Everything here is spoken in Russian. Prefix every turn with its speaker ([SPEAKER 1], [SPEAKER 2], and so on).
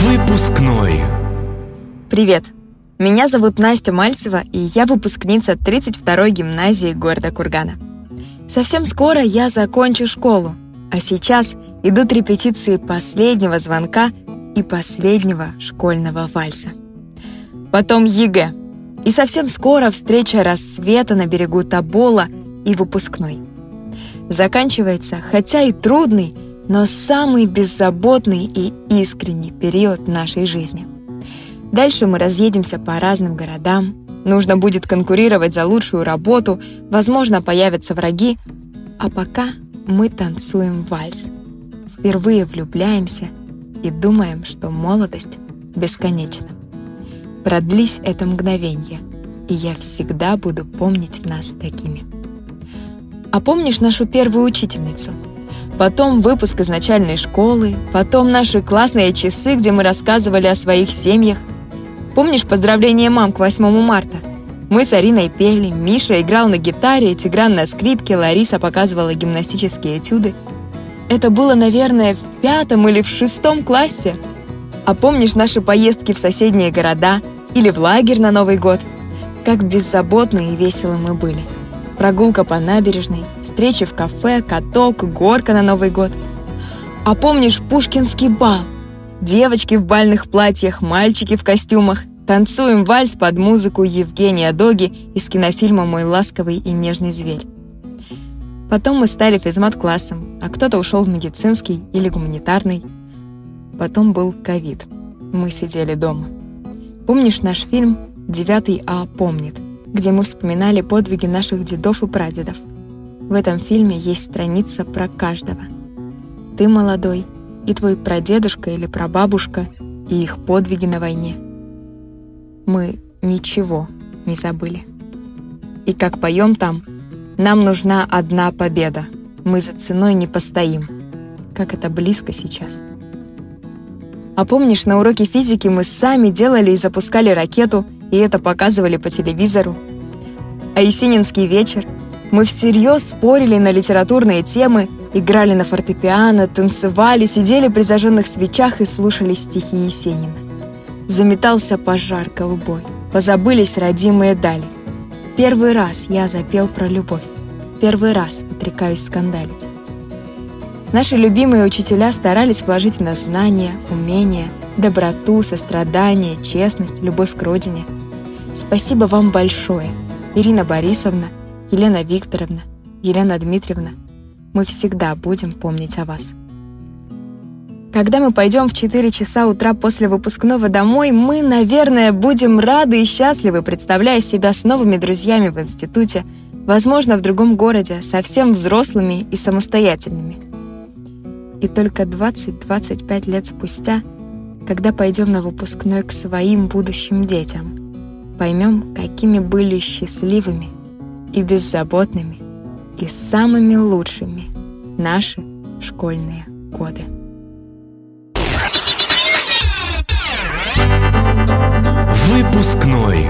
[SPEAKER 1] Выпускной.
[SPEAKER 2] Привет! Меня зовут Настя Мальцева, и я выпускница 32-й гимназии города Кургана. Совсем скоро я закончу школу, а сейчас идут репетиции последнего звонка и последнего школьного вальса. Потом ЕГЭ. И совсем скоро встреча рассвета на берегу Тобола и выпускной. Заканчивается, хотя и трудный, но самый беззаботный и искренний период нашей жизни. Дальше мы разъедемся по разным городам, нужно будет конкурировать за лучшую работу, возможно, появятся враги, а пока мы танцуем вальс. Впервые влюбляемся и думаем, что молодость бесконечна. Продлись это мгновение, и я всегда буду помнить нас такими. А помнишь нашу первую учительницу — потом выпуск из начальной школы, потом наши классные часы, где мы рассказывали о своих семьях. Помнишь поздравление мам к 8 марта? Мы с Ариной пели, Миша играл на гитаре, Тигран на скрипке, Лариса показывала гимнастические этюды. Это было, наверное, в пятом или в шестом классе. А помнишь наши поездки в соседние города или в лагерь на Новый год? Как беззаботны и весело мы были прогулка по набережной, встречи в кафе, каток, горка на Новый год. А помнишь Пушкинский бал? Девочки в бальных платьях, мальчики в костюмах. Танцуем вальс под музыку Евгения Доги из кинофильма «Мой ласковый и нежный зверь». Потом мы стали физмат-классом, а кто-то ушел в медицинский или гуманитарный. Потом был ковид. Мы сидели дома. Помнишь наш фильм «Девятый А помнит»? Где мы вспоминали подвиги наших дедов и прадедов. В этом фильме есть страница про каждого. Ты молодой, и твой прадедушка или прабабушка, и их подвиги на войне. Мы ничего не забыли. И как поем там, нам нужна одна победа. Мы за ценой не постоим. Как это близко сейчас. А помнишь, на уроке физики мы сами делали и запускали ракету, и это показывали по телевизору. А Есенинский вечер мы всерьез спорили на литературные темы, играли на фортепиано, танцевали, сидели при зажженных свечах и слушали стихи Есенина. Заметался пожар голубой, позабылись родимые дали. Первый раз я запел про любовь, первый раз отрекаюсь скандалить. Наши любимые учителя старались вложить в нас знания, умения, доброту, сострадание, честность, любовь к родине – Спасибо вам большое, Ирина Борисовна, Елена Викторовна, Елена Дмитриевна. Мы всегда будем помнить о вас. Когда мы пойдем в 4 часа утра после выпускного домой, мы, наверное, будем рады и счастливы, представляя себя с новыми друзьями в институте, возможно, в другом городе, совсем взрослыми и самостоятельными. И только 20-25 лет спустя, когда пойдем на выпускной к своим будущим детям – поймем, какими были счастливыми и беззаботными и самыми лучшими наши школьные годы.
[SPEAKER 1] Выпускной.